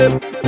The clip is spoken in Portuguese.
Música